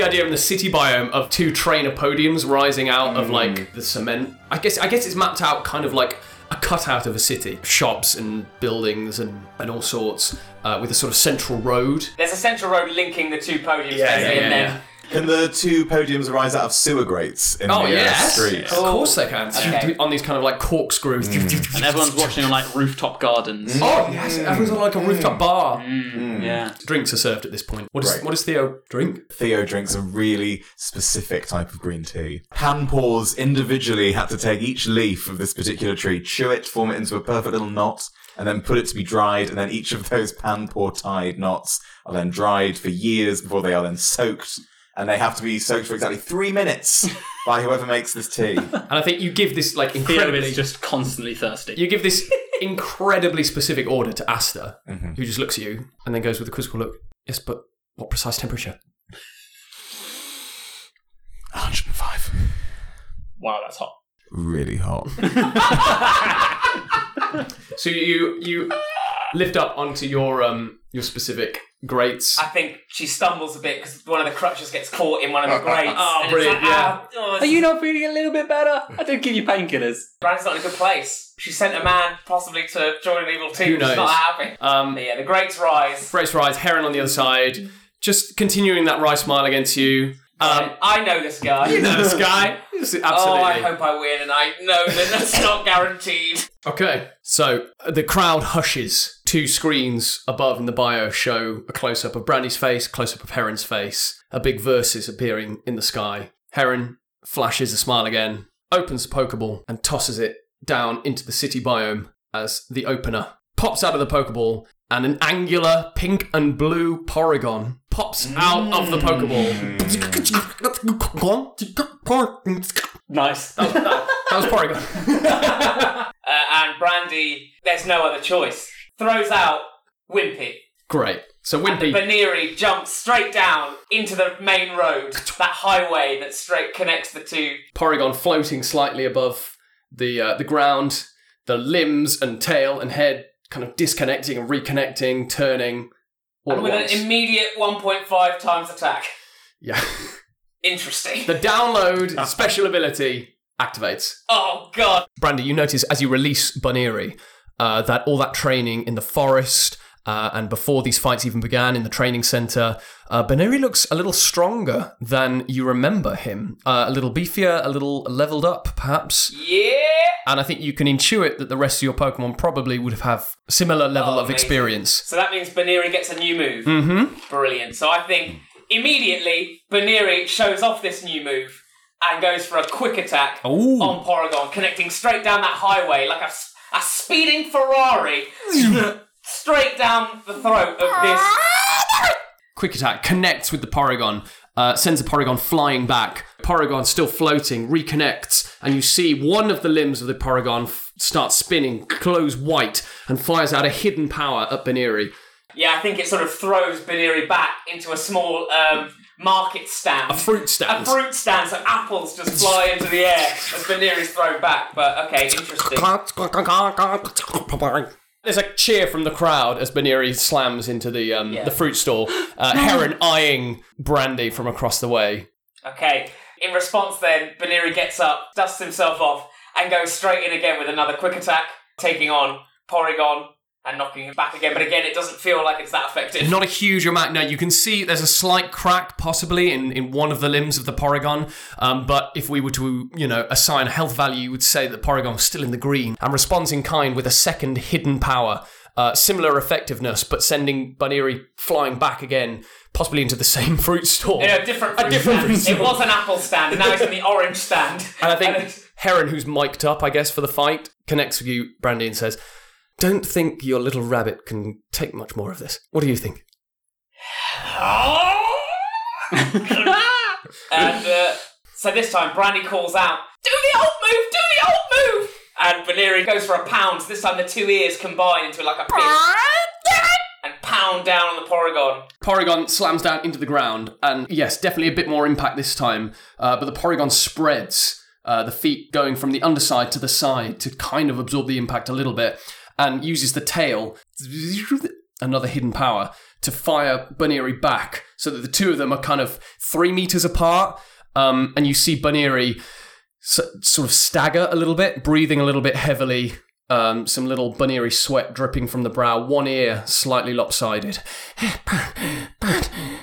like the idea in the city biome of two trainer podiums rising out of like the cement. I guess I guess it's mapped out kind of like a cutout of a city, shops and buildings and, and all sorts, uh, with a sort of central road. There's a central road linking the two podiums, Yeah, basically, yeah, and yeah, then Can the two podiums arise out of sewer grates in Oh the uh, yes, streets? of course they can. Okay. On these kind of like corkscrews. Mm. And everyone's watching on like rooftop gardens. Oh yes, everyone's on like a rooftop mm. bar. Mm. Yeah. Drinks are served at this point. What does Right. what does Theo drink? Theo drinks a really specific type of green tea. Panpaws individually had to take each leaf of this particular tree, chew it, form it into a perfect little knot, and then put it to be dried. And then each of those pan panpaw tied knots are then dried for years before they are then soaked. And they have to be soaked for exactly three minutes by whoever makes this tea. And I think you give this like incredibly is just constantly thirsty. you give this incredibly specific order to Asta, mm-hmm. who just looks at you and then goes with a quizzical look. Yes, but what precise temperature? 105. Wow, that's hot. Really hot. So you you lift up onto your um your specific grates. I think she stumbles a bit because one of the crutches gets caught in one of the grates. Oh, and it's brilliant, like, yeah. ah, oh, Are you not feeling a little bit better? I did give you painkillers. Brand's not in a good place. She sent a man possibly to join an evil team. Who knows? She's not happy. Um, But yeah, the grates rise. Grace rise, Heron on the other side, just continuing that wry smile against you. Um, I know this guy. you know this guy. Absolutely. Oh, I hope I win, and I know that that's not guaranteed. Okay, so uh, the crowd hushes. Two screens above in the bio show a close up of Brandy's face, close up of Heron's face, a big versus appearing in the sky. Heron flashes a smile again, opens the Pokeball, and tosses it down into the city biome as the opener pops out of the Pokeball, and an angular pink and blue Porygon pops out of the Pokeball. Nice. that was Porygon. Uh, and Brandy, there's no other choice. Throws out Wimpy. Great. So Wimpy. And the Wimpy. Buneary jumps straight down into the main road, that highway that straight connects the two. Porygon floating slightly above the uh, the ground, the limbs and tail and head kind of disconnecting and reconnecting, turning. All And at with once. an immediate 1.5 times attack. yeah. Interesting. the download special ability activates. Oh god. Brandy, you notice as you release Buneary uh, that all that training in the forest uh, and before these fights even began in the training center, uh, Buneary looks a little stronger than you remember him. Uh, a little beefier, a little leveled up, perhaps. Yeah. And I think you can intuit that the rest of your Pokemon probably would have similar level Oh, of amazing. experience. So that means Buneary gets a new move. Mm-hmm. Brilliant. So I think immediately Buneary shows off this new move and goes for a quick attack Ooh. on Porygon, connecting straight down that highway like a, a speeding Ferrari straight down the throat of this. Quick attack connects with the Porygon, uh, sends the Porygon flying back. Porygon still floating, reconnects, and you see one of the limbs of the Porygon f- start spinning, glows white, and fires out a hidden power at Buneary. Yeah, I think it sort of throws Buneary back into a small um, market stand. A fruit stand. A fruit stand, so apples just fly into the air as Buneary's thrown back. But okay, interesting. There's a cheer from the crowd as Buneary slams into the um, Yeah. the fruit stall. Uh, Heron eyeing Brandy from across the way. Okay. In response, then Buneary gets up, dusts himself off, and goes straight in again with another quick attack, taking on Porygon and knocking him back again. But again, it doesn't feel like it's that effective. Not a huge amount. No, you can see there's a slight crack possibly in, in one of the limbs of the Porygon. Um, but if we were to, you know, assign a health value, you would say that Porygon was still in the green and responds in kind with a second hidden power. Uh, similar effectiveness, but sending Buneary flying back again, possibly into the same fruit store. In a different fruit different stand. fruit It was an apple stand, and now it's in the orange stand. And I think it's- Heron, who's mic'd up, I guess, for the fight, connects with you, Brandy, and says, Don't think your little rabbit can take much more of this. What do you think? and uh, so this time, Brandy calls out, "Do the old move! Do the old move!" And Buneary goes for a pound. So this time, the two ears combine into like a fist and pound down on the Porygon. Porygon slams down into the ground, and yes, definitely a bit more impact this time. Uh, but the Porygon spreads, uh, the feet going from the underside to the side to kind of absorb the impact a little bit, and uses the tail another hidden power to fire Buneary back so that the two of them are kind of three meters apart. Um, and you see Buneary s- sort of stagger a little bit, breathing a little bit heavily. Um, some little Buneary sweat dripping from the brow, one ear slightly lopsided.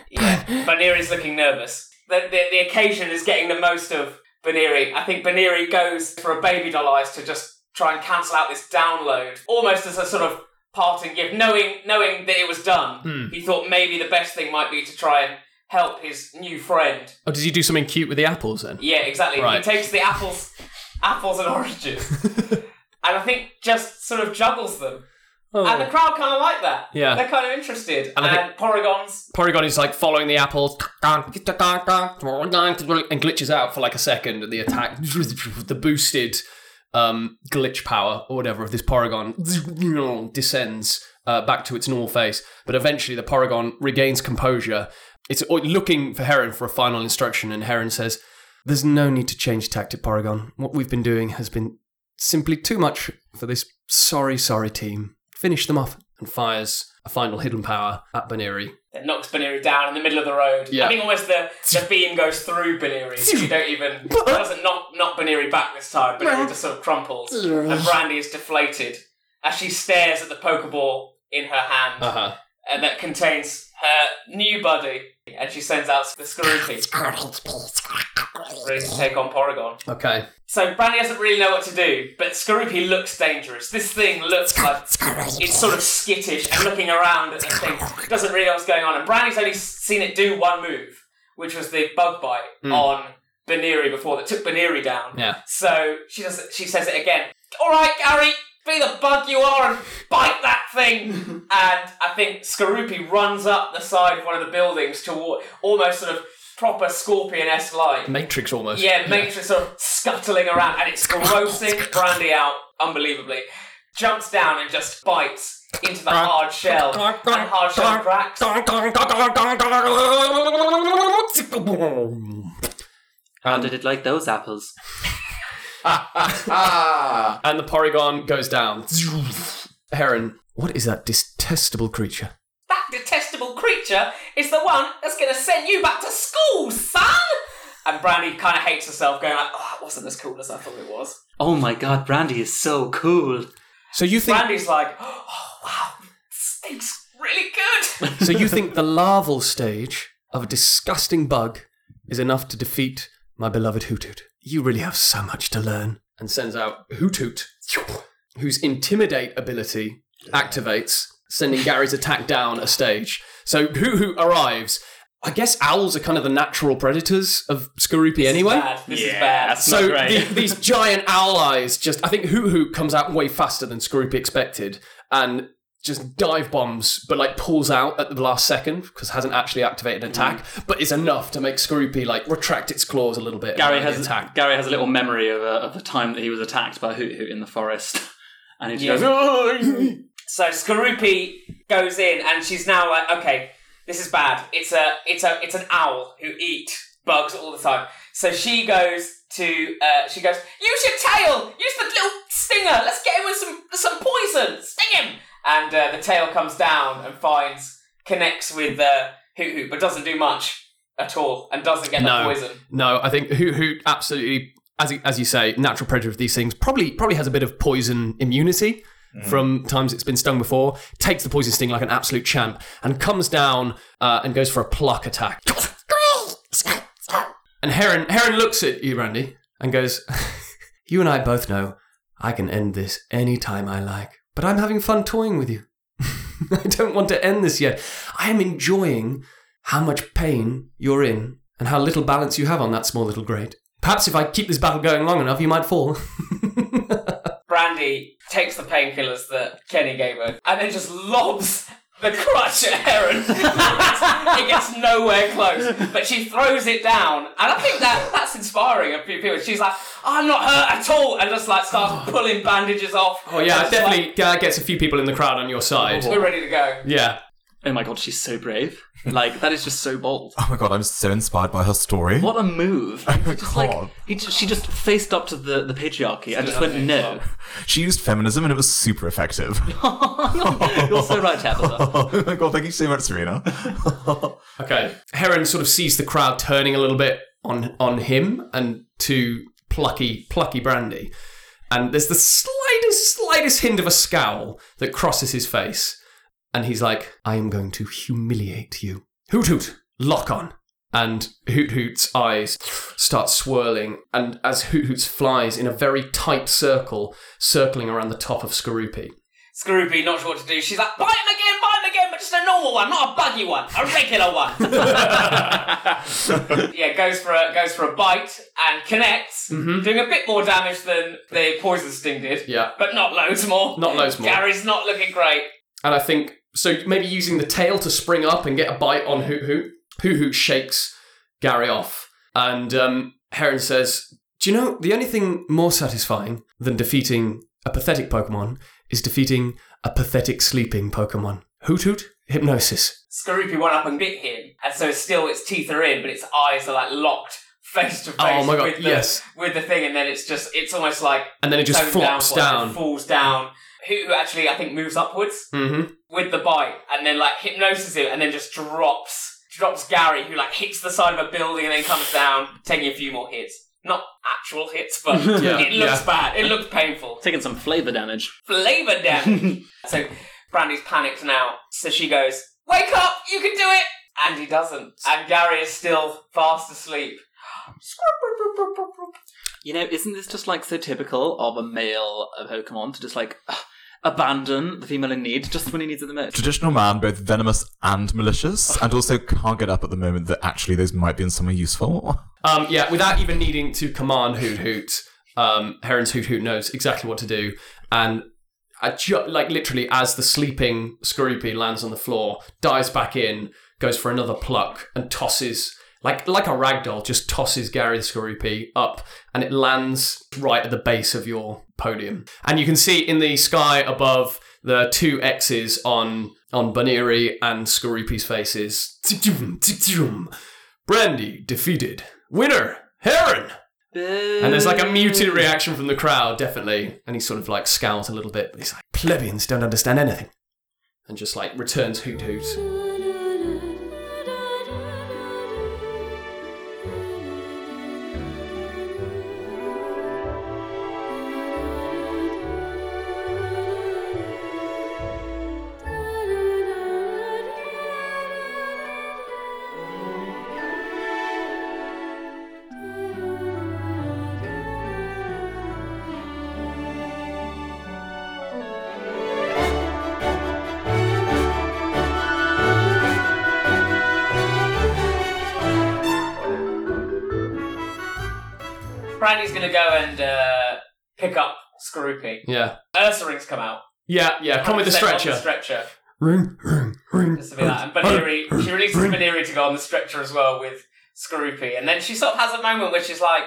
Yeah, Buneary's looking nervous. The, the, the occasion is getting the most of Buneary. I think Buneary goes for a baby doll eyes to just try and cancel out this download, almost as a sort of parting gift, knowing knowing that it was done. Hmm. He thought maybe the best thing might be to try and help his new friend. Oh, does he do something cute with the apples then? Yeah, exactly. Right. He takes the apples, apples and oranges, and I think just sort of juggles them. Oh. And the crowd kind of like that. Oh. Yeah. they're kind of interested. And And, Porygon's Porygon is like following the apples and glitches out for like a second, and the attack, the boosted um, glitch power or whatever of this Porygon descends uh, back to its normal face. But eventually, the Porygon regains composure. It's looking for Heron for a final instruction, and Heron says, "There's no need to change tactic, Porygon. What we've been doing has been simply too much for this sorry, sorry team. Finish them off." And fires a final hidden power at Buneary. that knocks Buneary down in the middle of the road. Yeah. I think almost the, the beam goes through Buneary. so You don't even it doesn't knock knock Buneary back this time. Buneary just sort of crumples, and Brandy is deflated as she stares at the Pokeball in her hand, Uh huh. and that contains her new buddy. And she sends out the Skorupi, ready to take on Porygon. Okay. So Brandy doesn't really know what to do, but Skorupi looks dangerous. This thing looks like it's sort of skittish and looking around at the thing. Doesn't really know what's going on. And Brandy's only seen it do one move, which was the bug bite on Buneary before that took Buneary down. Yeah. So she does. She says it again. All right, Gary, be the bug you are and bite that thing. and I think Skorupi runs up the side of one of the buildings toward almost sort of proper scorpion-esque like. Matrix almost. Yeah, Matrix sort of scuttling around, and it's grossing Brandy out unbelievably. Jumps down and just bites into the hard shell, and hard shell cracks. How did it like those apples? And the Porygon goes down. Heron, what is that detestable creature? That detestable creature is the one that's going to send you back to school, son. And Brandy kind of hates herself, going like, "Oh, it wasn't as cool as I thought it was." Oh my god, Brandy is so cool. So you think Brandy's like, "Oh wow, this thing's really good." so you think the larval stage of a disgusting bug is enough to defeat my beloved Hoothoot? You really have so much to learn. And sends out Hoothoot, whose intimidate ability activates, sending Gary's attack down a stage. So Hoothoot arrives. I guess owls are kind of the natural predators of Skorupi anyway. Bad. This is bad. So the, these giant owl eyes just I think Hoothoot comes out way faster than Skorupi expected and just dive bombs, but like pulls out at the last second because hasn't actually activated an attack, but is enough to make Skorupi like retract its claws a little bit. Gary has attack. Gary has a little memory of a, of a time that he was attacked by Hoothoot in the forest, and he just Yeah. goes, "Oh!" So Skorupi goes in, and she's now like, okay, this is bad. It's a, it's a, it's an owl who eat bugs all the time. So she goes to, uh, she goes, use your tail, use the little stinger. Let's get him with some, some poison. Sting him. And uh, the tail comes down and finds, connects with uh, Hoothoot, but doesn't do much at all, and doesn't get No. the poison. No, I think Hoothoot absolutely, as you- as you say, natural predator of these things. Probably probably has a bit of poison immunity from times it's been stung before. Takes the poison sting like an absolute champ and comes down uh, and goes for a pluck attack. And Heron Heron looks at you, Randy, and goes, "You and I both know I can end this any time I like, but I'm having fun toying with you. I don't want to end this yet. I am enjoying how much pain you're in and how little balance you have on that small little grate. Perhaps if I keep this battle going long enough, you might fall." Brandy takes the painkillers that Kenny gave her and then just lobs the crutch at Heron. it gets nowhere close, but she throws it down, and I think that that's inspiring a few people. She's like, "I'm not hurt at all," and just like starts pulling bandages off. oh yeah, Just definitely uh, gets a few people in the crowd on your side. we're ready to go. Yeah. Oh my god, she's so brave. Like that is just so bold. Oh my god, I'm so inspired by her story. What a move! Oh my just God. like he just, she just faced up to the, the patriarchy and just went nothing. no. She used feminism and it was super effective. You're so right, Tabitha. oh my god, thank you so much, Serena. Okay. Heron sort of sees the crowd turning a little bit on on him and to plucky plucky Brandy. And there's the slightest slightest hint of a scowl that crosses his face. And he's like, I am going to humiliate you. Hoothoot, lock on. And Hoothoot's eyes start swirling, and as Hoothoot flies in a very tight circle, circling around the top of Skorupi. Scroopy, not sure what to do. She's like, buy him again, buy him again, but just a normal one, not a buggy one, a regular one. yeah, goes for a goes for a bite and connects, mm-hmm. doing a bit more damage than the poison sting did. Yeah. But not loads more. Not loads more. Gary's not looking great. And I think so. Maybe using the tail to spring up and get a bite on Hoothoot. Hoot Hoot shakes Gary off, and um, Heron says, "Do you know the only thing more satisfying than defeating a pathetic Pokemon is defeating a pathetic sleeping Pokemon? Hoothoot, hypnosis. Skorupi went up and bit him, and so still its teeth are in, but its eyes are like locked face to face Oh my God, with, the, yes. with the thing, and then it's just it's almost like And then it just flops down, down. falls down. Who, who actually I think moves upwards Mm-hmm. with the bite, and then like hypnosis him, and then just drops drops Gary, who like hits the side of a building and then comes down, taking a few more hits. Not actual hits, but Yeah, it looks yeah. bad. It looks painful. Taking some flavour damage. Flavor damage. so Brandy's panicked now. So she goes, "Wake up! You can do it!" And he doesn't. And Gary is still fast asleep. You know, isn't this just like so typical of a male uh, Pokemon to just like uh, abandon the female in need just when he needs it the most? Traditional man, both venomous and malicious, and also can't get up at the moment that actually those might be in somewhere useful. Um, yeah, without even needing to command Hoothoot, um, Heron's Hoothoot knows exactly what to do. And ju- like literally, as the sleeping Skorupi lands on the floor, dives back in, goes for another pluck, and tosses like like a ragdoll, just tosses Gary the Skorupi up, and it lands right at the base of your podium. And you can see in the sky above the two X's on on Buneary and Skorupi's faces. Brandy defeated. Winner, Heron. And there's like a muted reaction from the crowd, definitely. And he sort of like scowls a little bit, but he's like, plebeians don't understand anything. And just like returns Hoothoot. Brandy's gonna go and uh, pick up Skorupi. Yeah. Ursaring's come out. Yeah, yeah, come with the 100% on stretcher. The stretcher. Ring, ring, ring. Just to be that. And Buneary, she releases Buneary to go on the stretcher as well with Skorupi, And then she sort of has a moment where she's like,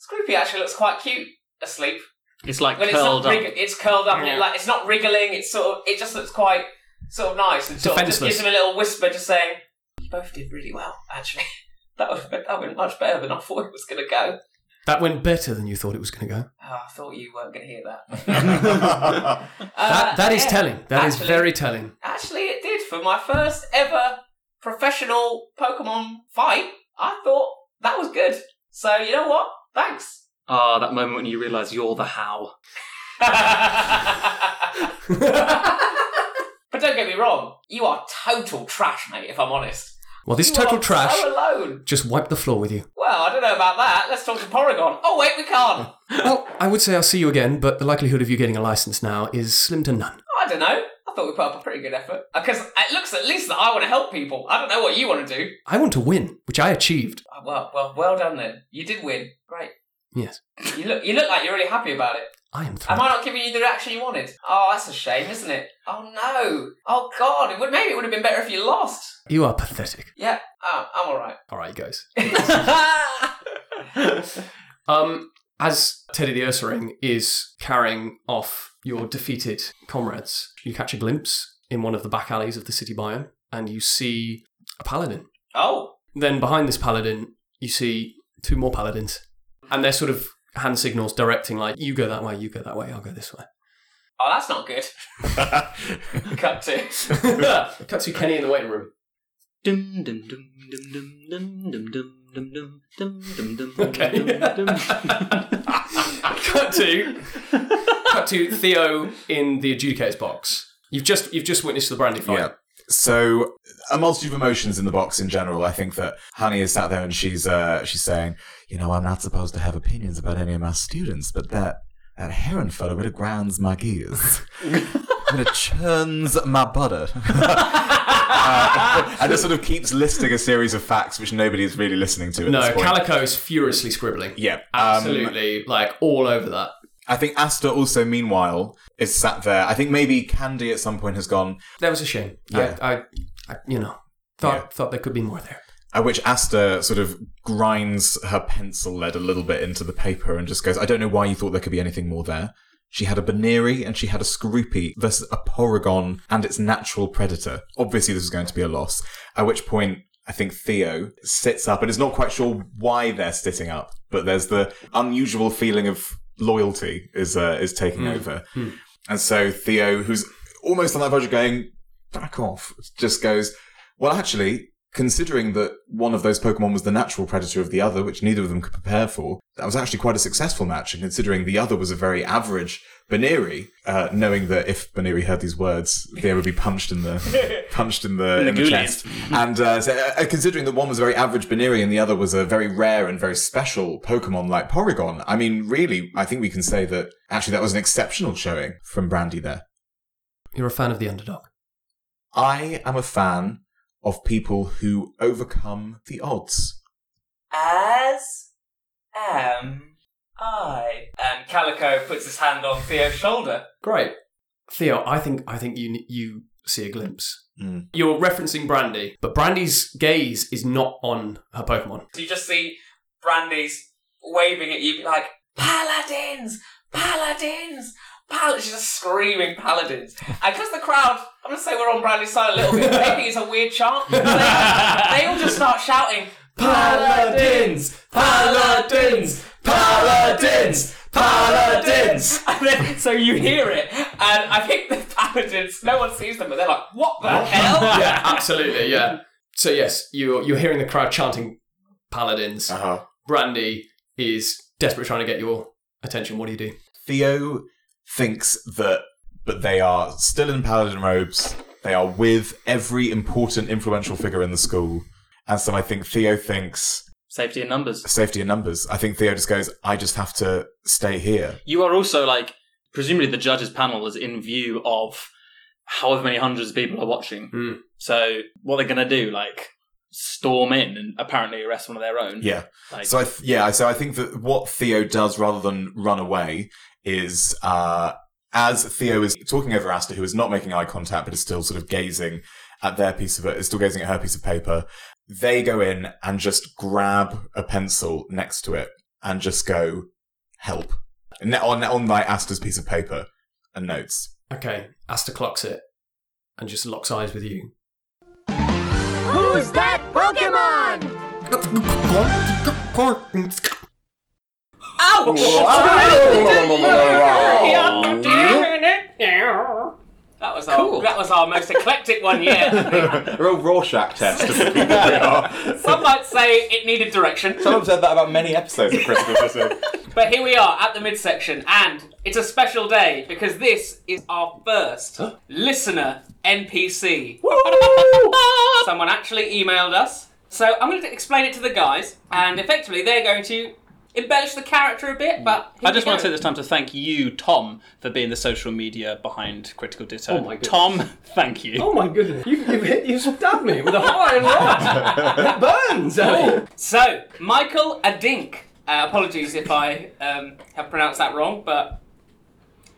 Skorupi actually looks quite cute asleep. It's like When it's not curled up. wrig- it's curled up and Yeah. it, like it's not wriggling, it's sort of it just looks quite sort of nice and sort of just gives him a little whisper just saying, You both did really well, actually. that was that went much better than I thought it was gonna go. That went better than you thought it was going to go. Oh, I thought you weren't gonna hear that. That's That, that is Uh, yeah. telling. That is Actually- very telling. Actually, it did. For my first ever professional Pokemon fight, I thought that was good. So, you know what? Thanks. Ah, that moment when you realise you're the how. but don't get me wrong, you are total trash, mate, if I'm honest. Well, this You total trash So alone. just wiped the floor with you. Well, I don't know about that. Let's talk to Porygon. Oh, wait, we can't. Well, I would say I'll see you again, but the likelihood of you getting a license now is slim to none. I don't know. I thought we put up a pretty good effort. Uh, because it looks at least that I want to help people. I don't know what you want to do. I want to win, which I achieved. Oh, well, well, well done then. You did win. Great. Yes, You look, you look like you're really happy about it. I am Am. I not giving you the reaction you wanted? Oh, that's a shame, isn't it? Oh no! Oh god! It would maybe it would have been better if you lost. You are pathetic. Yeah, oh, I'm all right. All right, guys. Um, as Teddy the Ursaring is carrying off your defeated comrades, you catch a glimpse in one of the back alleys of the city biome and you see a paladin. Oh, Then behind this paladin, you see two more paladins, and they're sort of hand signals directing, like, you go that way, you go that way, I'll go this way. oh, that's not good. Cut to. Cut to Kenny in the waiting room. Dum dum dum dum dum dum dum dum dum dum dum dum. Okay. dum, dum. cut to cut to Theo in the adjudicator's box. You've just you've just witnessed the brandy fight. Yeah. So a multitude of emotions in the box in general. I think that Honey is sat there and she's uh, she's saying, you know, I'm not supposed to have opinions about any of my students, but that that heron fellow really grinds my gears. and it churns my butter. uh, and it sort of keeps listing a series of facts which nobody is really listening to at No, this point. Calico is furiously scribbling. yeah, um, Absolutely, like all over that. I think Asta also, meanwhile, is sat there. I think maybe Candy at some point has gone, That was a shame. Yeah. I, I, I you know, thought Yeah. thought there could be more there. At which Asta sort of grinds her pencil lead a little bit into the paper and just goes, I don't know why you thought there could be anything more there. She had a Buneary and she had a Skorupi versus a Porygon and its natural predator. Obviously, this is going to be a loss. At which point, I think Theo sits up and is not quite sure why they're sitting up, but there's the unusual feeling of loyalty is uh, is taking over. And so Theo, who's almost on that verge of going, back off, just goes, well, actually, considering that one of those Pokemon was the natural predator of the other, which neither of them could prepare for, that was actually quite a successful match. And considering the other was a very average Buneary, uh, knowing that if Buneary heard these words, they would be punched in the punched in the, in the Ghoulies. chest. And uh, so, uh, considering that one was a very average Buneary and the other was a very rare and very special Pokemon like Porygon, I mean, really, I think we can say that actually that was an exceptional showing from Brandy there. You're a fan of the underdog. I am a fan of people who overcome the odds. As am I. And Calico puts his hand on Theo's shoulder. Great, Theo. I think I think you you see a glimpse. Mm. You're referencing Brandy, but Brandy's gaze is not on her Pokemon. So you just see Brandy's waving at you like, Paladins! Paladins! Pal-, she's just screaming paladins. And because the crowd, I'm going to say we're on Brandy's side a little bit, they think it's a weird chant. They, they all just start shouting, Paladins! Paladins! Paladins! Paladins! And then, so you hear it, and I think the paladins, no one sees them, but they're like, what the hell? yeah, absolutely, yeah. So yes, you're you're hearing the crowd chanting paladins. Uh-huh. Brandy is desperately trying to get your attention. What do you do? Theo thinks that, but they are still in paladin robes. They are with every important, influential figure in the school. And so I think Theo thinks Safety in numbers. safety in numbers. I think Theo just goes, I just have to stay here. You are also like presumably the judges panel is in view of however many hundreds of people are watching. Hmm. So what they're gonna do, like storm in and apparently arrest one of their own. Yeah. Like, So I th- yeah, so I think that what Theo does rather than run away is uh as Theo is talking over Asta, who is not making eye contact but is still sort of gazing at their piece of it, is still gazing at her piece of paper, they go in and just grab a pencil next to it and just go help. And on on like Asta's piece of paper and notes. Okay, Asta clocks it and just locks eyes with you. Who's that Pokemon? That was our that was our most eclectic one yet. A real Rorschach test of the people we are. Some might say it needed direction, Someone said that about many episodes of Critical Episode. but here we are at the midsection, and it's a special day because this is our first listener NPC. Someone actually emailed us, so I'm going to explain it to the guys, and effectively they're going to embellish the character a bit. But I just want to take this time to thank you, Tom, for being the social media behind Critical Ditto. Oh my goodness. Tom, thank you. Oh my goodness! You, you've hit, you stabbed me with a iron rod. it burns. Ellie. So, Michael Adink. Uh, apologies if I um, have pronounced that wrong, but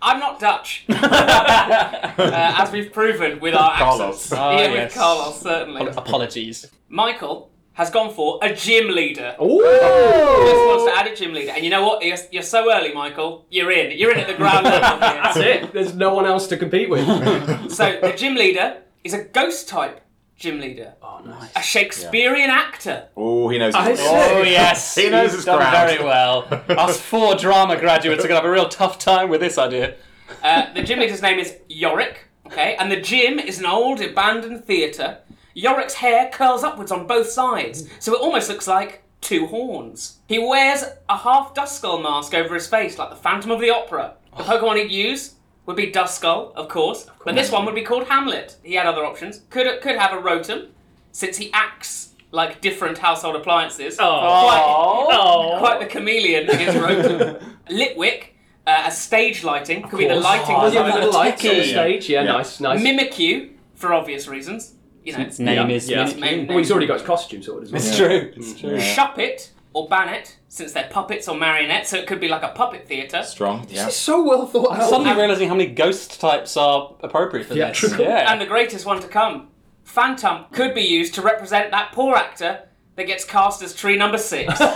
I'm not Dutch. uh, as we've proven with our Carlos. accents. Ah, yeah, yes. with Carlos, certainly. Apologies. Michael has gone for a gym leader. Ooh. Just wants to add a gym leader. And you know what? You're, you're so early, Michael. You're in. You're in at the ground level. That's it. There's no one else to compete with. So, the gym leader is a ghost type gym leader. Oh, nice. A Shakespearean actor. Oh, he knows. His see. Oh yes, He knows He's his done ground. very well. Us four drama graduates are gonna have a real tough time with this idea. Uh, the gym leader's name is Yorick, okay? And the gym is an old abandoned theatre. Yorick's hair curls upwards on both sides, so it almost looks like two horns. He wears a half Duskull mask over his face, like the Phantom of the Opera. The Pokemon he'd use would be Duskull, of course, but this one would be called Hamlet. He had other options. Could could have a Rotom, since he acts like different household appliances. Quite, quite the chameleon is Rotom. Litwick, uh, as stage lighting, could be the lighting Oh, designer. yeah, with the lights on the techie. stage. Yeah, Yeah. nice, nice. Mimikyu, for obvious reasons. You know, Its name Yeah, is yeah. Mimikyu. Well, he's already got his costume sorted as well. It's true. It's true. Shuppet or Banette, since they're puppets or marionettes, so it could be like a puppet theatre. Strong. Yeah. It's so well thought out. Suddenly realizing how many ghost types are appropriate for this. Theatrical. Yeah. And the greatest one to come, Phantump, could be used to represent that poor actor that gets cast as tree number six.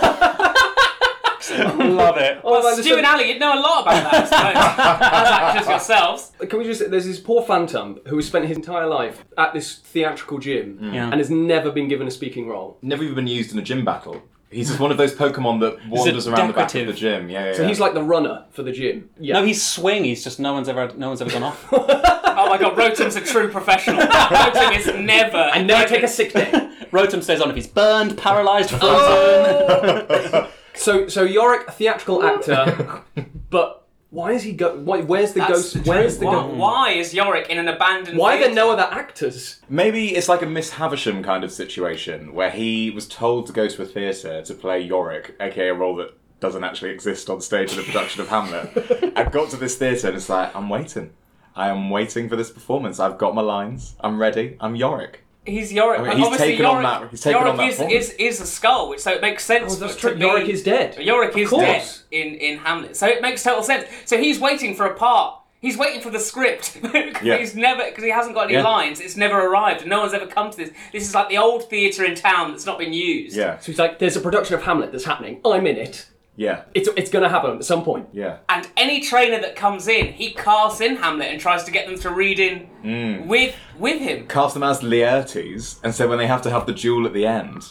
Love it. Oh, like, Stu and Ali, you'd know a lot about that, I suppose, as actors yourselves. Can we just? There's this poor Phantump who has spent his entire life at this theatrical gym Yeah. and has never been given a speaking role. Never even been used in a gym battle. He's just one of those Pokemon that wanders around the back of decorative. the gym. Yeah, yeah. So yeah. he's like the runner for the gym. Yeah. No, he's swing. He's just no one's ever no one's ever gone off. Oh my god, Rotom's a true professional. Rotom is never. I never take a sick day. Rotom stays on if he's burned, paralysed, frozen. Oh. so so Yorick, a theatrical actor, but why is he go? Why, where's the That's ghost? the Where's truth. the why, ghost? why is Yorick in an abandoned Why are there no other actors? Maybe it's like a Miss Havisham kind of situation where he was told to go to a theatre to play Yorick, aka a role that doesn't actually exist on stage in a production of Hamlet. I've got to this theatre and it's like, I'm waiting. I am waiting for this performance. I've got my lines. I'm ready. I'm Yorick. He's Yorick. I mean, he's obviously taken Yorick, on that- he's taken Yorick on that is, form. is, is a skull, which so it makes sense. Oh, that's true. to Yorick be- is dead. Yorick Of is course. dead in, in Hamlet, so it makes total sense. So he's waiting for a part. He's waiting for the script. Yeah. He's never because he hasn't got any Yeah. lines. It's never arrived, and no one's ever come to this. This is like the old theatre in town that's not been used. Yeah, So he's like, there's a production of Hamlet that's happening. I'm in it. Yeah, It's it's gonna happen at some point. yeah. And any trainer that comes in, he casts in Hamlet and tries to get them to read in Mm. with with him. Cast them as Laertes, and so when they have to have the duel at the end,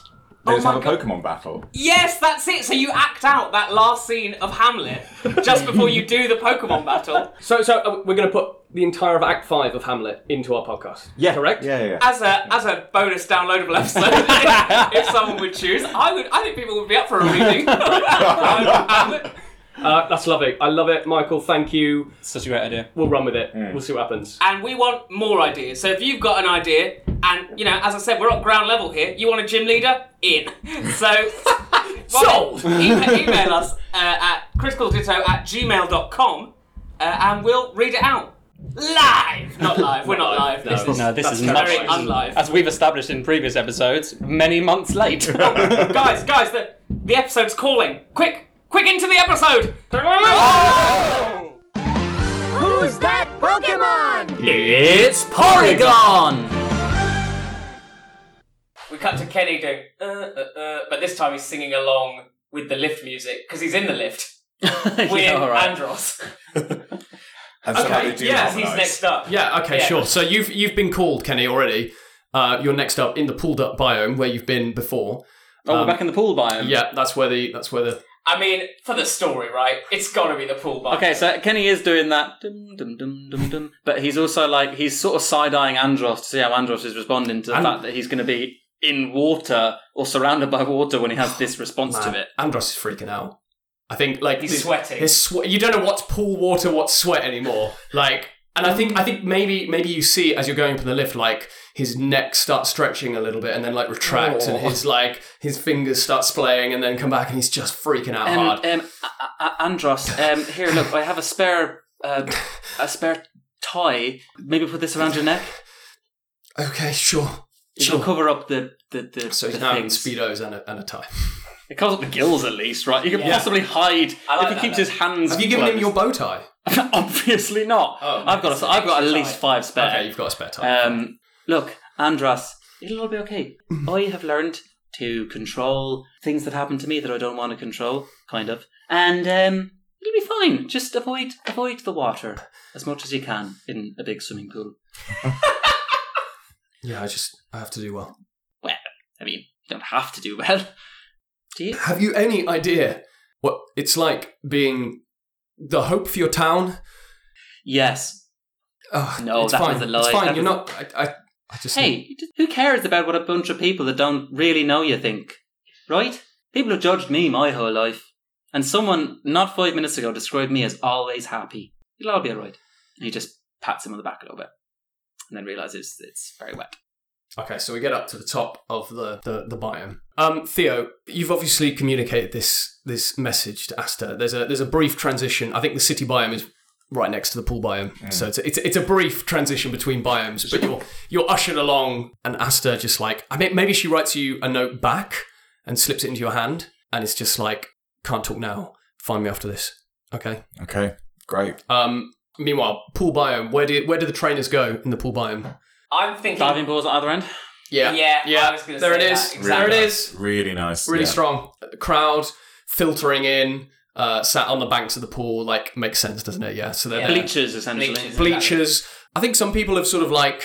they Oh just have a God. Pokemon battle. Yes, that's it. So you act out that last scene of Hamlet just before you do the Pokemon battle. So so uh, we're gonna put the entire of Act Five of Hamlet into our podcast. Yeah, correct. Yeah, yeah. as a as a bonus downloadable episode, if someone would choose, I would. I think people would be up for a reading. Hamlet. Uh, that's lovely. I love it, Michael. Thank you. Such a great idea. We'll run with it. We'll see what happens. and we want more ideas. So if you've got an idea, and you know, as I said, we're at ground level here. You want a gym leader? In. So. Sold. Email, email us uh, at criticalditto at gmail.com uh, and we'll read it out. Live! Not live, we're not live. No, This is No, this is much very unlive. as we've established in previous episodes, many months late. guys, guys, the, the episode's calling. Quick, quick into the episode! Who's that Pokemon? It's Porygon! We cut to Kenny doing, uh, uh, uh, but this time he's singing along with the lift music because he's in the lift with Yeah, all right. Andros. And so Okay, they do Yes, he's harmonise. next up. Yeah. Okay. Yeah. Sure. So you've you've been called Kenny already. Uh, you're next up in the pulled up biome where you've been before. Oh, Um, we're back in the pool biome. Yeah, that's where the that's where the I mean, for the story, right? It's got to be the pool bar. Okay, so Kenny is doing that, dum, dum, dum, dum, dum, but he's also like he's sort of side eyeing Andros to see how Andros is responding to the And- fact that he's going to be in water or surrounded by water when he has this response to Man, it. Andros is freaking out. I think like He's sweating. His swe- you don't know what's pool water, what's sweat anymore. Like, and I think I think maybe maybe you see as you're going from the lift, like his neck starts stretching a little bit and then like retract, and Oh. his like his fingers start splaying and then come back, and he's just freaking out Um, hard. um, Andros, um, here, look, I have a spare, uh, a spare tie. Maybe put this around your neck. okay, sure, It'll sure. cover up the the the, So he's the now in speedos and a, and a tie. It covers up the gills at least, right? You can Yeah. possibly hide I like if he that, keeps though. his hands. Have you given him your bow tie? Obviously not. Oh, I've got a, I've got at least tie. five spare. Okay, you've got a spare tie. Um, look, Andros, it'll all be okay. I have learned to control things that happen to me that I don't want to control, kind of, and um, it'll be fine. Just avoid avoid the water as much as you can in a big swimming pool. Yeah, I just I have to do well. Well, I mean, you don't have to do well. Do you? Have you any idea what it's like being the hope for your town? Yes. Ugh, No, it's that fine. was a lie. It's fine. That You're not. I, I, I just Hey, who cares about what a bunch of people that don't really know you think? Right? People have judged me my whole life. And someone not five minutes ago described me as always happy. It'll all be alright. And he just pats him on the back a little bit. And then realizes it's very wet. Okay, so we get up to the top of the, the, the biome. Um, Theo, you've obviously communicated this this message to Asta. There's a there's a brief transition. I think the city biome is right next to the pool biome, so it's a, it's, a, it's a brief transition between biomes. But you're you're ushered along, and Asta just like I mean maybe she writes you a note back and slips it into your hand, and it's just like can't talk now. Find me after this. Okay. Okay, great. Um. Meanwhile, pool biome. Where do where do the trainers go in the pool biome? I'm thinking. Diving balls at the other end. Yeah. Yeah, Yeah. I was gonna there say it is. that, There exactly. it is. Really nice. really yeah. strong crowd filtering in uh, sat on the banks of the pool like makes sense doesn't it yeah so they're Yeah. there. Bleachers, essentially. Bleachers. bleachers i think some people have sort of like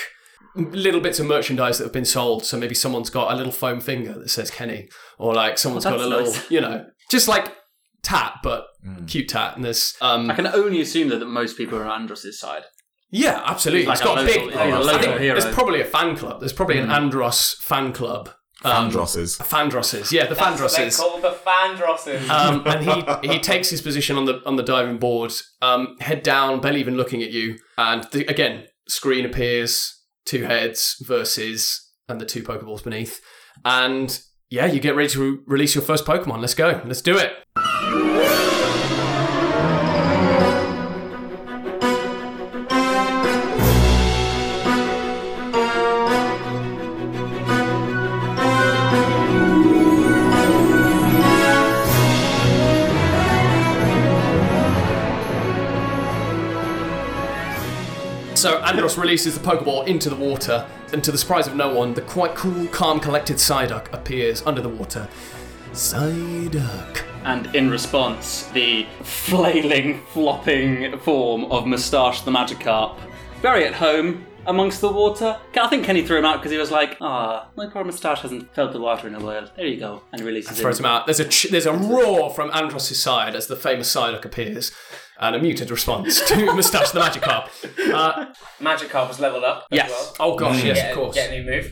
little bits of merchandise that have been sold so maybe someone's got a little foam finger that says kenny or like someone's Oh, got a that's little nice. you know just like tat but Mm. cute tat and there's um I can only assume that, that most people are on Andros' side. Yeah absolutely Like it's got a a local- big yeah, a I local think hero. there's probably a fan club there's probably an andros fan club um, Fandrosses. Fandrosses, yeah, the That's what they're Fandrosses. called the Fandrosses. um, and he he takes his position on the on the diving board, um, head down, barely even looking at you. And the, again, screen appears, two heads versus and the two Pokeballs beneath. And yeah, you get ready to re- release your first Pokemon. Let's go. Let's do it. So Andros releases the Pokeball into the water, and to the surprise of no one, the quite cool, calm, collected Psyduck appears under the water. Psyduck. And in response, the flailing, flopping form of Moustache the Magikarp, very at home amongst the water. I think Kenny threw him out because he was like, ah, my poor Moustache hasn't felt the water in a while. There you go. And he releases Throws him. him out. There's a ch- there's a roar from Andros' side as the famous Psyduck appears, and a muted response to Moustache the Magikarp. Uh, Magikarp was leveled up. as Yes. well. oh gosh, yes, Get, of course. get a new move.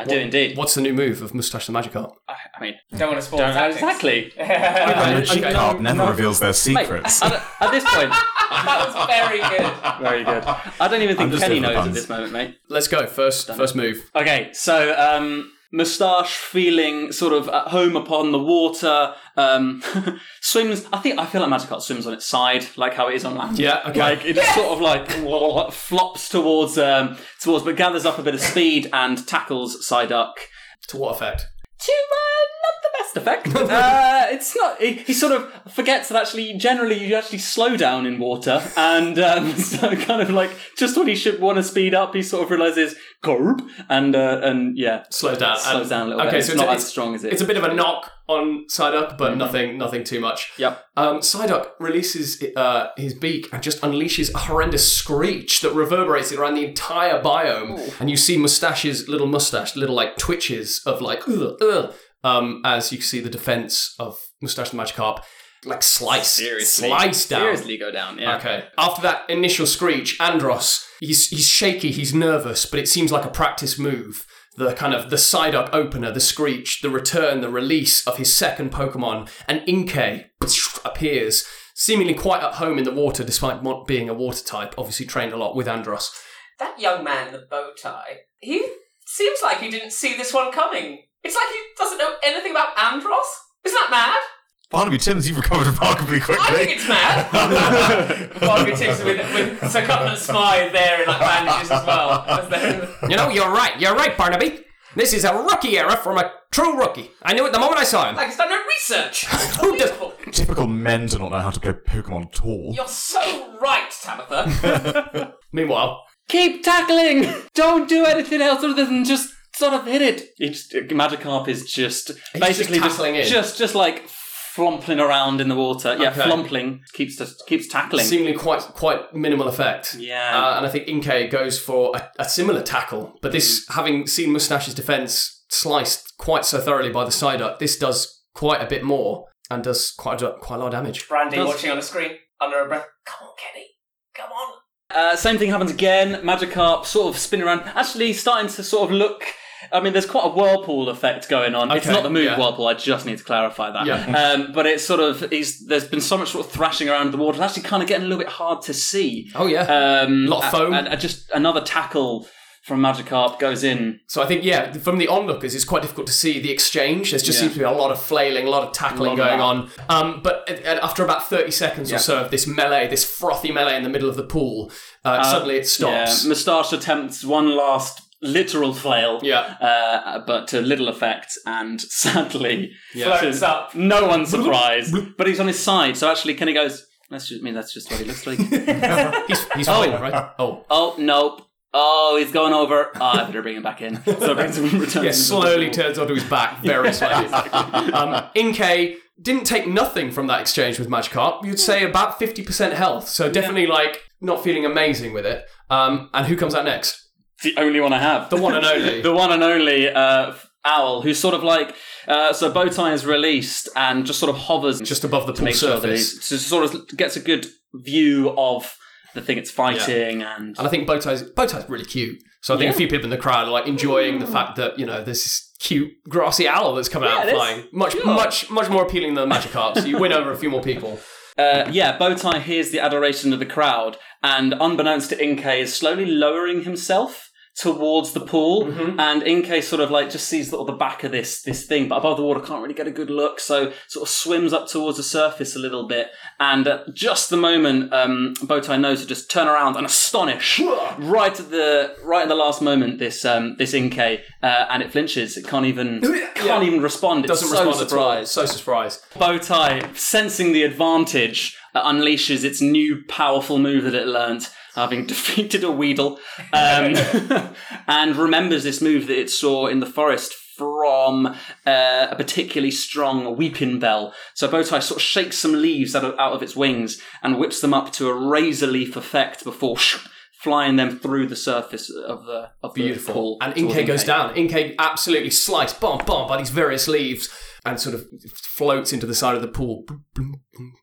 I do indeed. What's the new move of Moustache the Magikarp? I, I mean, Don't want to spoil don't know tactics. exactly. Magikarp never no. reveals their Mate, secrets. at, at this point, that was very good. very good. I don't even think Kenny knows at this moment, mate. Let's go. First, first move. Okay, so um, Moustache feeling sort of at home upon the water, um, swims. I think I feel like Magikarp swims on its side, like how it is on land. Yeah, okay. Like it just sort of like flops towards um, towards, but gathers up a bit of speed and tackles Psyduck. To what effect? To uh, not the best effect. uh, it's not. He, he sort of forgets that actually, generally, you actually slow down in water, and um, so kind of like just when he should want to speed up, he sort of realizes Gorb, and uh, and yeah, Slows down. slows and- down a little okay, bit. It's so it's not a- as strong as it. It's a bit of a knock on Psyduck, but nothing, nothing too much. Yep. Um, Psyduck releases uh, his beak and just unleashes a horrendous screech that reverberates around the entire biome, and you see Mustache's little mustache, little like twitches of like ugh, ugh, um, as you see the defense of Mustache the Magikarp like slice, slice down. seriously go down. Yeah. Okay. After that initial screech, Andros, he's he's shaky, he's nervous, but it seems like a practice move. The kind of the Psyduck opener, the screech, the return, the release of his second Pokemon, and Inkay appears, seemingly quite at home in the water, despite not being a water type. Obviously, trained a lot with Andros. That young man in the bow tie, he seems like he didn't see this one coming. It's like he doesn't know anything about Andros. Isn't that mad? Barnaby Timms, you've recovered remarkably quickly. I think it's mad. Barnaby Timms with, with circumference Smythe there in like bandages as well. You know, you're right. You're right, Barnaby. This is a rookie era from a true rookie. I knew it the moment I saw him. like he's done no research. Who does- Typical men do not know how to play Pokemon at all. You're so right, Tabitha. Meanwhile, Keep tackling. Don't do anything else other than just sort of hit it. It's, Magikarp is just basically tackling in. just just like flumpling around in the water. Yeah, Okay. flumpling keeps just keeps tackling. Seemingly quite quite minimal effect. Yeah. Uh, and I think Inkay goes for a, a similar tackle, but this, Mm. having seen Mustache's defence sliced quite so thoroughly by the Psyduck, this does quite a bit more and does quite a, quite a lot of damage. Brandy Does- watching on the screen under her breath. Come on, Kenny. Come on. Uh, same thing happens again. Magikarp sort of spinning around, actually starting to sort of look. I mean, there's quite a whirlpool effect going on. it's not the move yeah. whirlpool. I just need to clarify that. Yeah. Um, but it's sort of he's there's been so much sort of thrashing around the water. It's actually kind of getting a little bit hard to see. Oh yeah. Um, Lot of foam. And, and just another tackle from Magikarp goes in. So I think, yeah, from the onlookers, it's quite difficult to see the exchange. There just Yeah. seems to be a lot of flailing, a lot of tackling lot going that. on. Um, but uh, uh, after about 30 seconds Yeah. or so of this melee, this frothy melee in the middle of the pool, uh, suddenly it stops. Yeah, Moustache attempts one last literal flail. Yeah. Uh, but to little effect, and sadly, Floats up. no one's surprised. but he's on his side, so actually, Kenny goes. That's just I mean. That's just what he looks like. He's, he's fine, right? Oh. oh nope. Oh, he's going over. Oh, I better bring him back in. So brings him returns Yeah, him to the slowly turns onto his back, very slowly. um, Inkay didn't take nothing from that exchange with Magikarp. You'd say about 50% health, so definitely, like, not feeling amazing with it. Um, and who comes out next? The only one I have. The one and only. the one and only uh, owl, who's sort of like uh, so Bowtie is released and just sort of hovers Just above the to pool make sure that surface. he so sort of gets a good view of the thing it's fighting and And I think Bowtie's Bowtie's really cute. So I think Yeah. a few people in the crowd are like enjoying the fact that you know there's this cute grassy owl that's come out flying. Much much much more appealing than the Magikarp. So you win over a few more people. uh, yeah, Bowtie hears the adoration of the crowd and unbeknownst to Inkay is slowly lowering himself towards the pool and Inkay sort of like just sees the, the back of this this thing but above the water can't really get a good look so sort of swims up towards the surface a little bit and at just the moment um, Bowtie knows to just turn around and astonish right at the right at the last moment this um, this Inkay uh, and it flinches. It can't even can't even respond. It Doesn't so respond surprised at all. So surprised. Bowtie, sensing the advantage, uh, unleashes its new powerful move that it learnt, having defeated a Weedle, um, and remembers this move that it saw in the forest from uh, a particularly strong Weepinbell. So Bowtie sort of shakes some leaves out of, out of its wings and whips them up to a razor leaf effect before flying them through the surface of the of the Beautiful. pool. And Inkay goes down. Inkay absolutely sliced, bomb, bomb, by these various leaves and sort of floats into the side of the pool.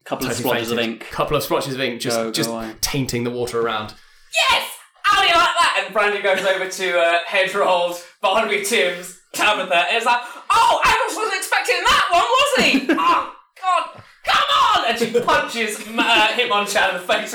Couple of Totally splotches of ink. Couple of splotches of ink just, Go, go just away. tainting the water around. Yes! How do you like that? And Brandi goes over to uh, Hedgeroll's, Barnaby Timms, Tabitha, and it's like, oh, Agnes wasn't expecting that one, was he? oh, God, come on! And she punches uh, Hitmonchan in the face.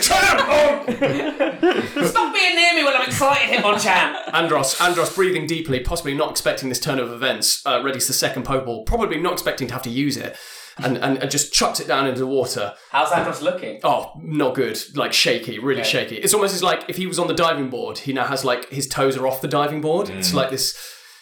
Stop being near me when I'm excited, Hitmonchan! Andros, Andros breathing deeply, possibly not expecting this turn of events, uh, readies the second Pokeball, probably not expecting to have to use it, and, and, and just chucks it down into the water. How's Andros looking? Oh, not good. Like shaky, really Okay. shaky. It's almost as like if he was on the diving board, he now has like his toes are off the diving board. It's like this,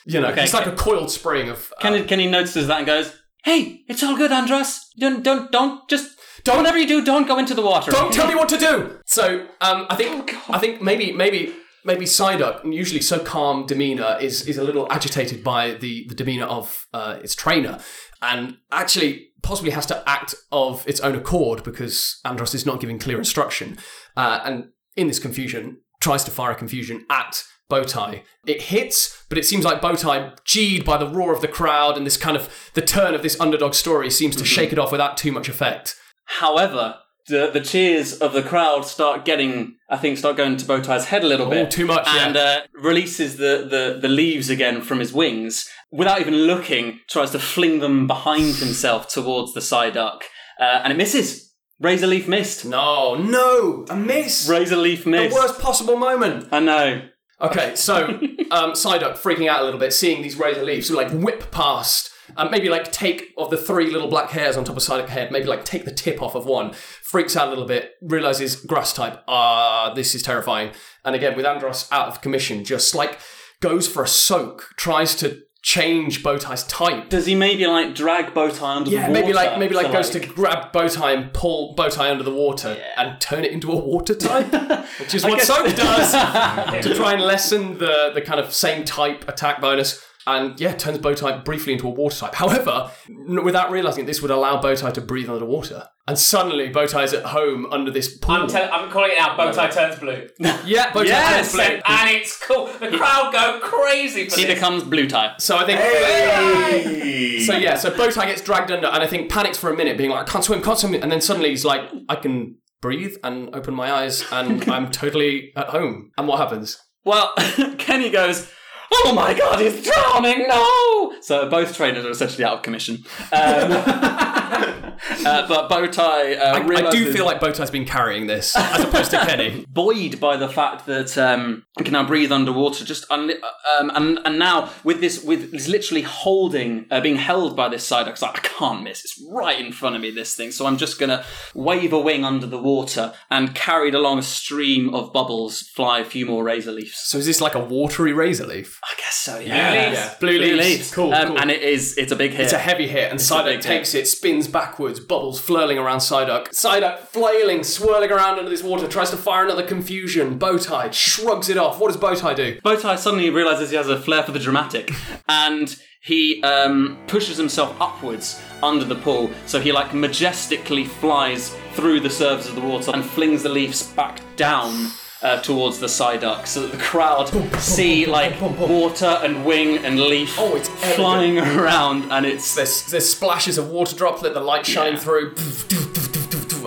you know, Okay. it's like a coiled spring of. uh, Kenny, Kenny notices that and goes, "Hey, it's all good, Andros. Don't, don't, don't. Just don't. Whatever you do, don't go into the water. Don't tell me what to do. So um, I think I think maybe maybe maybe Psyduck, usually so calm demeanor, is is a little agitated by the the demeanor of uh, its trainer, and actually possibly has to act of its own accord because Andros is not giving clear instruction, uh, and in this confusion tries to fire a confusion at. Bowtie. It hits, but it seems like Bowtie, G'd by the roar of the crowd and this kind of the turn of this underdog story, seems to shake it off without too much effect. However, the the cheers of the crowd start getting, I think, start going to Bowtie's head a little Oh, bit. too much, yeah. and uh, releases the, the the leaves again from his wings without even looking. Tries to fling them behind himself towards the Psyduck, uh, and it misses. Razor leaf missed. No, no, a miss. Razor leaf the missed. worst possible moment. I know. Okay, so um, Psyduck freaking out a little bit, seeing these razor leaves, like whip past. Um, maybe like take of the three little black hairs on top of Psyduck's head. Maybe like take the tip off of one. Freaks out a little bit. Realizes grass type. Ah, this is terrifying. And again, with Andros out of commission, just like goes for a soak. Tries to change Bowtie's type. Does he maybe like drag Bowtie under Yeah, the water? maybe like maybe like to, goes to grab Bowtie and pull Bowtie under the water and turn it into a water type, which is what guess- Soak does to try and lessen the the kind of same type attack bonus. And yeah, turns Bowtie briefly into a water type. However, n- without realizing it, this would allow Bowtie to breathe underwater. And suddenly, Bowtie's at home under this pool. I'm, tell- I'm calling it now. Bowtie turns blue. yeah, Bowtie Yes! turns blue. and it's cool. The crowd go crazy for He this. becomes blue tie. So I think. Hey! So yeah, so Bowtie gets dragged under, and I think panics for a minute, being like, "I can't swim, can't swim," and then suddenly he's like, "I can breathe and open my eyes, and I'm totally at home." And what happens? Well, Kenny goes, "Oh my god, he's drowning! No!" So both trainers are essentially out of commission. Um, uh, but Bowtie uh, I, I do feel like Bowtie's been carrying this as opposed to Kenny. buoyed by the fact that um, he can now breathe underwater. Just un- um, and and now with this, with he's literally holding, uh, being held by this side. Because like, I can't miss. It's right in front of me. This thing. So I'm just gonna wave a wing under the water and carried along a stream of bubbles fly a few more razor leaves. So is this like a watery razor leaf? I guess so. Blue Yeah. leaves. Blue, Blue leaves. leaves. Cool, Um, cool. And it is. It's a big hit. It's a heavy hit, and a Psyduck big takes it, spins backwards, bubbles flailing around Psyduck. Psyduck flailing, swirling around under this water, tries to fire another confusion. Bowtie shrugs it off. What does Bowtie do? Bowtie suddenly realizes he has a flair for the dramatic, and he um, pushes himself upwards under the pool. So he like majestically flies through the surface of the water and flings the leaves back down. Uh, towards the Psyduck, so that the crowd see like water and wing and leaf Oh, it's flying around, and it's There's, there's splashes of water droplet, the light shining Yeah. through.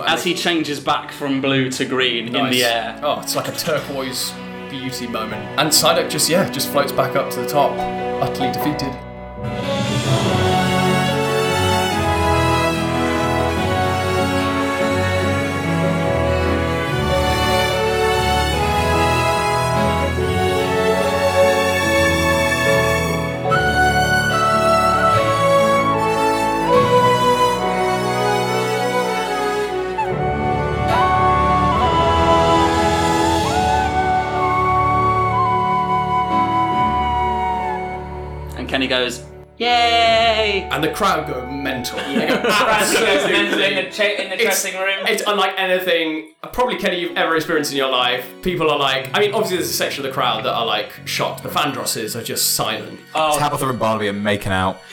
And as he changes back from blue to green in Nice. the air. Oh, it's like a turquoise beauty moment. And Psyduck just, yeah, just floats back up to the top, utterly defeated. And the crowd go mental. They go absolutely in the, cha- in the It's- dressing room. It's unlike anything, uh, probably Kenny, you've ever experienced in your life. People are like, I mean, obviously there's a section of the crowd that are like shocked. The Fandrosses are just silent. Oh. Tabitha and Barnaby are making out.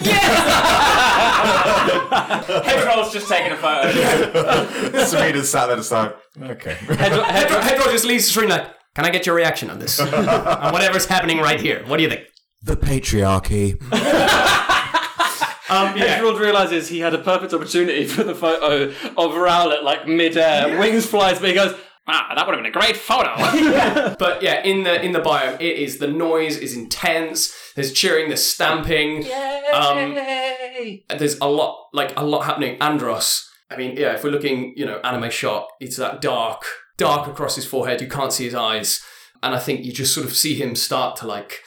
Hedgeroll's just taking a photo. Serena's sat there just like, okay. Hedro, Hedro, Hedro just leaves the screen like, can I get your reaction on this? on whatever's happening right here. What do you think? the patriarchy. Um, yeah. Hedgerold realizes he had a perfect opportunity for the photo of Rowlet like mid-air, wings flies, but he goes, "Ah, that would have been a great photo." But yeah, in the in the biome, it is the noise is intense. There's cheering, there's stamping. Um, there's a lot, like a lot happening. Andros. I mean, yeah, if we're looking, you know, anime shot, it's that dark, dark across his forehead. You can't see his eyes, and I think you just sort of see him start to like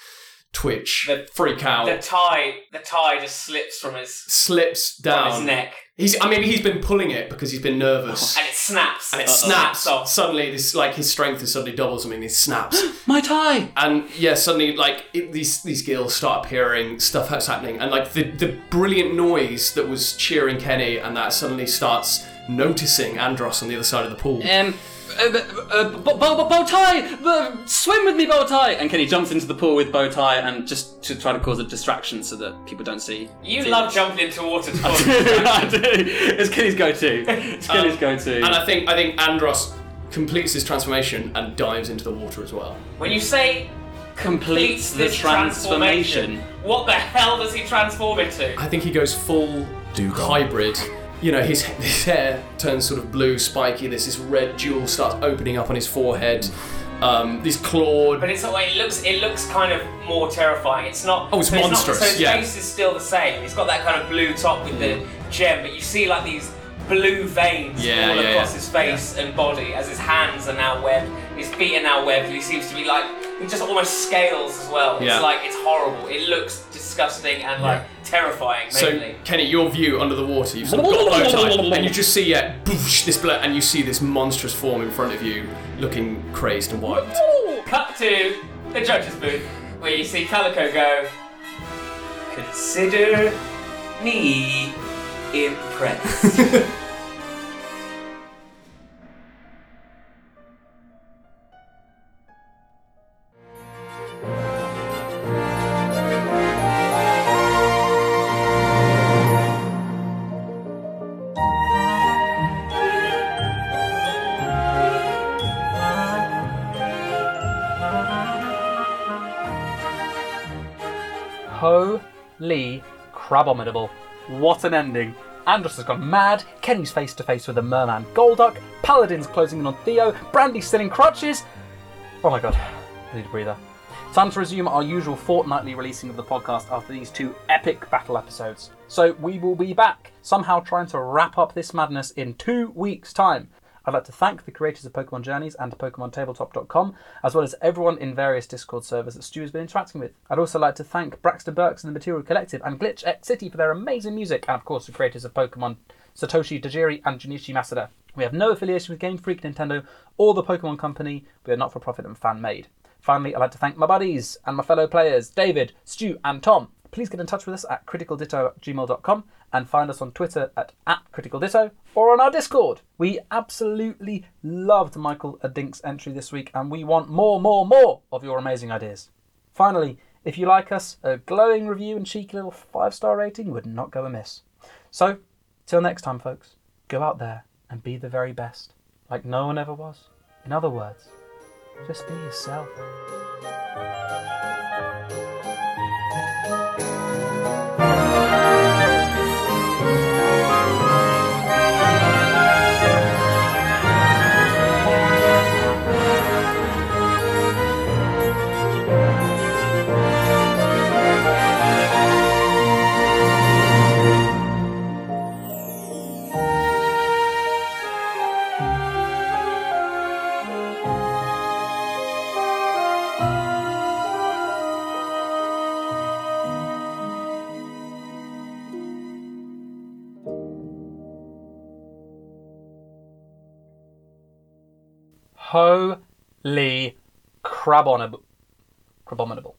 twitch, The- freak out, the tie, the tie just slips from his slips from down. his neck, He's, I mean, he's been pulling it because he's been nervous. and it snaps. And it Uh-oh. snaps. off. Suddenly, this like his strength is suddenly doubles. I mean, he snaps. My tie. and yeah, suddenly like it, these these gills start appearing, stuff that's happening, and like the the brilliant noise that was cheering Kenny, and that suddenly starts noticing Andros on the other side of the pool. Um, uh, uh, bow, bow, bow tie, uh, swim with me, bow tie. And Kenny jumps into the pool with bow tie, and just to try to cause a distraction so that people don't see. You see love jumping into water. To cause I do. It's Kenny's go-to. It's Kenny's go-to. And I think I think Andros completes his transformation and dives into the water as well. when you say completes the this transformation. what the hell does he transform into? I think he goes full Dugong. hybrid. You know, his, his hair turns sort of blue, spiky. There's this red jewel starts opening up on his forehead. Um, these clawed. But it's it looks it looks kind of more terrifying. It's not. Oh, it's so not- monstrous, so his yeah. face is still the same. He's got that kind of blue top with the gem, but you see like these blue veins Yeah, all yeah, across his face and body as his hands are now webbed, his feet are now webbed, and he seems to be like he just almost scales as well. It's like it's horrible. It looks disgusting and like terrifying. So, Kenny, your view under the water, you've sort of got a bow tie, and you just see, yeah, boosh, this blood, and you see this monstrous form in front of you, looking crazed and wild. Cut to the judge's booth where you see Calico go. Consider me impressed. Crabominable. What an ending. Andros has gone mad, Kenny's face to face with a Merman Golduck, Paladin's closing in on Theo, Brandi's still in crutches. Oh my god, I need a breather. Time to resume our usual fortnightly releasing of the podcast after these two epic battle episodes. So we will be back, somehow trying to wrap up this madness in two weeks' time. I'd like to thank the creators of Pokemon Journeys and PokemonTabletop.com, as well as everyone in various Discord servers that Stu has been interacting with. I'd also like to thank Braxton Burks and the Materia Collective and Glitch X City for their amazing music, and of course the creators of Pokemon Satoshi Tajiri and Junichi Masuda. We have no affiliation with Game Freak, Nintendo, or the Pokemon Company. We are not for profit and fan made. Finally, I'd like to thank my buddies and my fellow players, David, Stu, and Tom. Please get in touch with us at criticalditto@gmail.com and find us on Twitter at, at criticalditto or on our Discord. We absolutely loved Michael Adink's entry this week and we want more, more, more of your amazing ideas. Finally, if you like us, a glowing review and cheeky little five star rating would not go amiss. So, till next time, folks, go out there and be the very best, like no one ever was. In other words, just be yourself. Holy crabominable. Crabominable.